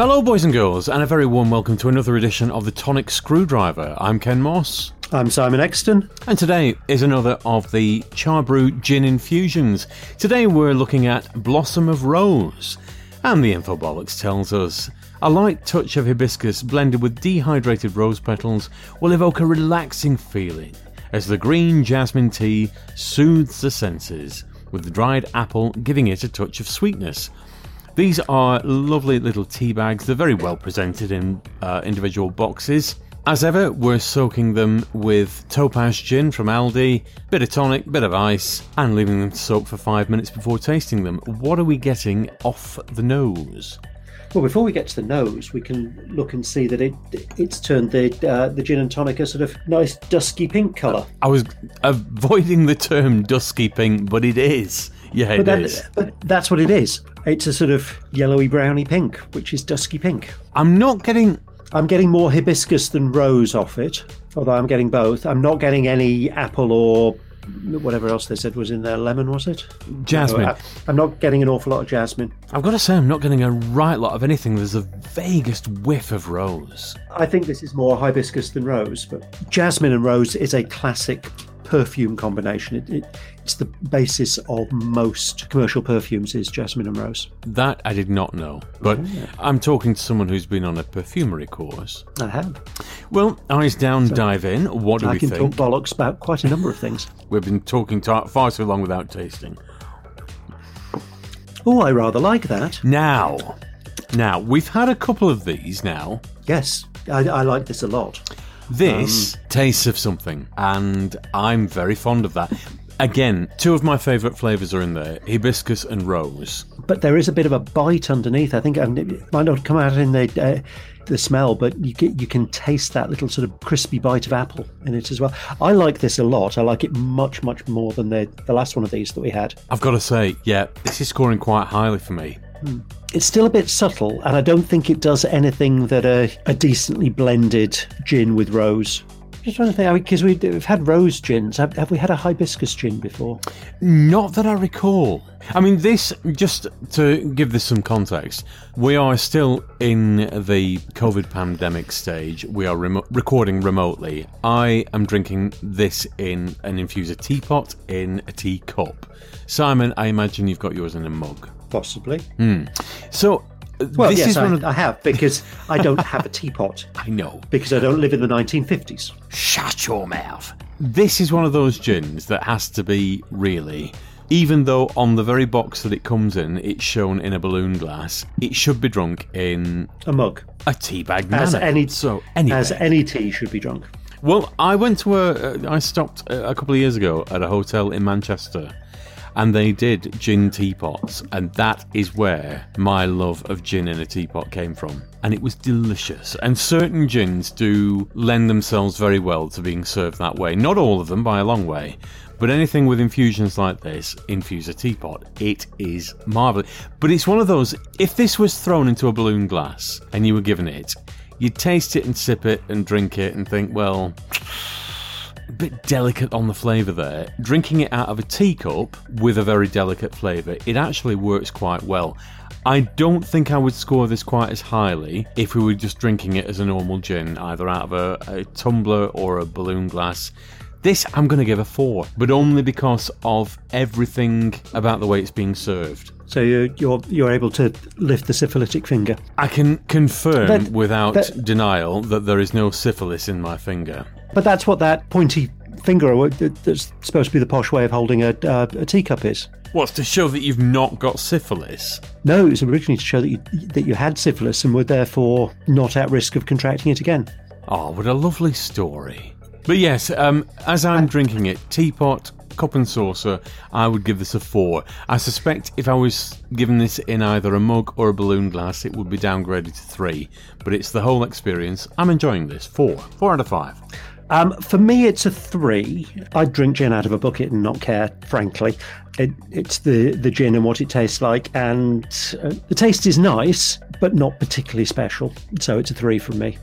Hello, boys and girls, and a very warm welcome to another edition of the Tonic Screwdriver. I'm Ken Moss. I'm Simon Exton. And today is another of the Chabrew gin infusions. Today we're looking at Blossom of Rose. And the Infobolics tells us a light touch of hibiscus blended with dehydrated rose petals will evoke a relaxing feeling as the green jasmine tea soothes the senses, with the dried apple giving it a touch of sweetness. These are lovely little tea bags. They're very well presented in uh, individual boxes. As ever, we're soaking them with Topaz gin from Aldi, bit of tonic, bit of ice, and leaving them to soak for five minutes before tasting them. What are we getting off the nose? Well, before we get to the nose, we can look and see that it it's turned the uh, the gin and tonic a sort of nice dusky pink colour. I was avoiding the term dusky pink, but it is. Yeah, it but, that, is. but that's what it is. It's a sort of yellowy browny pink, which is dusky pink. I'm not getting. I'm getting more hibiscus than rose off it, although I'm getting both. I'm not getting any apple or whatever else they said was in there. Lemon, was it? Jasmine. No, I, I'm not getting an awful lot of jasmine. I've got to say, I'm not getting a right lot of anything. There's a vaguest whiff of rose. I think this is more hibiscus than rose, but jasmine and rose is a classic perfume combination. It, it, it's the basis of most commercial perfumes is jasmine and rose. That I did not know, but oh, I'm talking to someone who's been on a perfumery course. I have. Well, eyes down, dive in. What do I we can think? talk bollocks about quite a number of things. We've been talking far too long without tasting. Oh, I rather like that. Now, now we've had a couple of these now. Yes, I, I like this a lot. This tastes of something, and I'm very fond of that. Again, two of my favourite flavours are in there hibiscus and rose. But there is a bit of a bite underneath. I think um, it might not come out in the uh, the smell, but you get, you can taste that little sort of crispy bite of apple in it as well. I like this a lot. I like it much much more than the the last one of these that we had. I've got to say, yeah, this is scoring quite highly for me. It's still a bit subtle, and I don't think it does anything that a, a decently blended gin with rose. Just trying to think, because we, we've had rose gins. Have, have we had a hibiscus gin before? Not that I recall. I mean, this, just to give this some context, we are still in the COVID pandemic stage. We are remo- recording remotely. I am drinking this in an infuser teapot in a teacup. Simon, I imagine you've got yours in a mug. Possibly. So, uh, Well, this yes, is I, one of I have, because I don't have a teapot, I know. because I don't live in the 1950s. Shut your mouth. This is one of those gins that has to be really. Even though on the very box that it comes in, it's shown in a balloon glass, it should be drunk in A mug. a teabag As manner. any, so anyway, as any tea should be drunk. well, I went to a. uh, stopped a a couple of years ago at a hotel in Manchester, and they did gin teapots, and that is where my love of gin in a teapot came from. And it was delicious. And certain gins do lend themselves very well to being served that way. Not all of them by a long way, but anything with infusions like this, infuse a teapot. It is marvelous. But it's one of those. If this was thrown into a balloon glass and you were given it, you'd taste it and sip it and drink it and think, well, a bit delicate on the flavour there. Drinking it out of a teacup with a very delicate flavour, it actually works quite well. I don't think I would score this quite as highly if we were just drinking it as a normal gin, either out of a, a tumbler or a balloon glass. This I'm going to give a 4, but only because of everything about the way it's being served. So you're, you're, you're able to lift the syphilitic finger. I can confirm But- without but- denial that there is no syphilis in my finger. But that's what that pointy finger, that's supposed to be the posh way of holding a, uh, a teacup is. What's to show that you've not got syphilis? No, it was originally to show that you that you had syphilis and were therefore not at risk of contracting it again. Oh, what a lovely story. But yes, um, as I'm drinking it, teapot, cup and saucer, I would give this a four. I suspect if I was given this in either a mug or a balloon glass, it would be downgraded to three. But it's the whole experience. I'm enjoying this. Four. Four out of five. Um, for me, it's a three. I'd drink gin out of a bucket and not care, frankly. It, it's the, the gin and what it tastes like, and uh, the taste is nice, but not particularly special. So it's a three from me.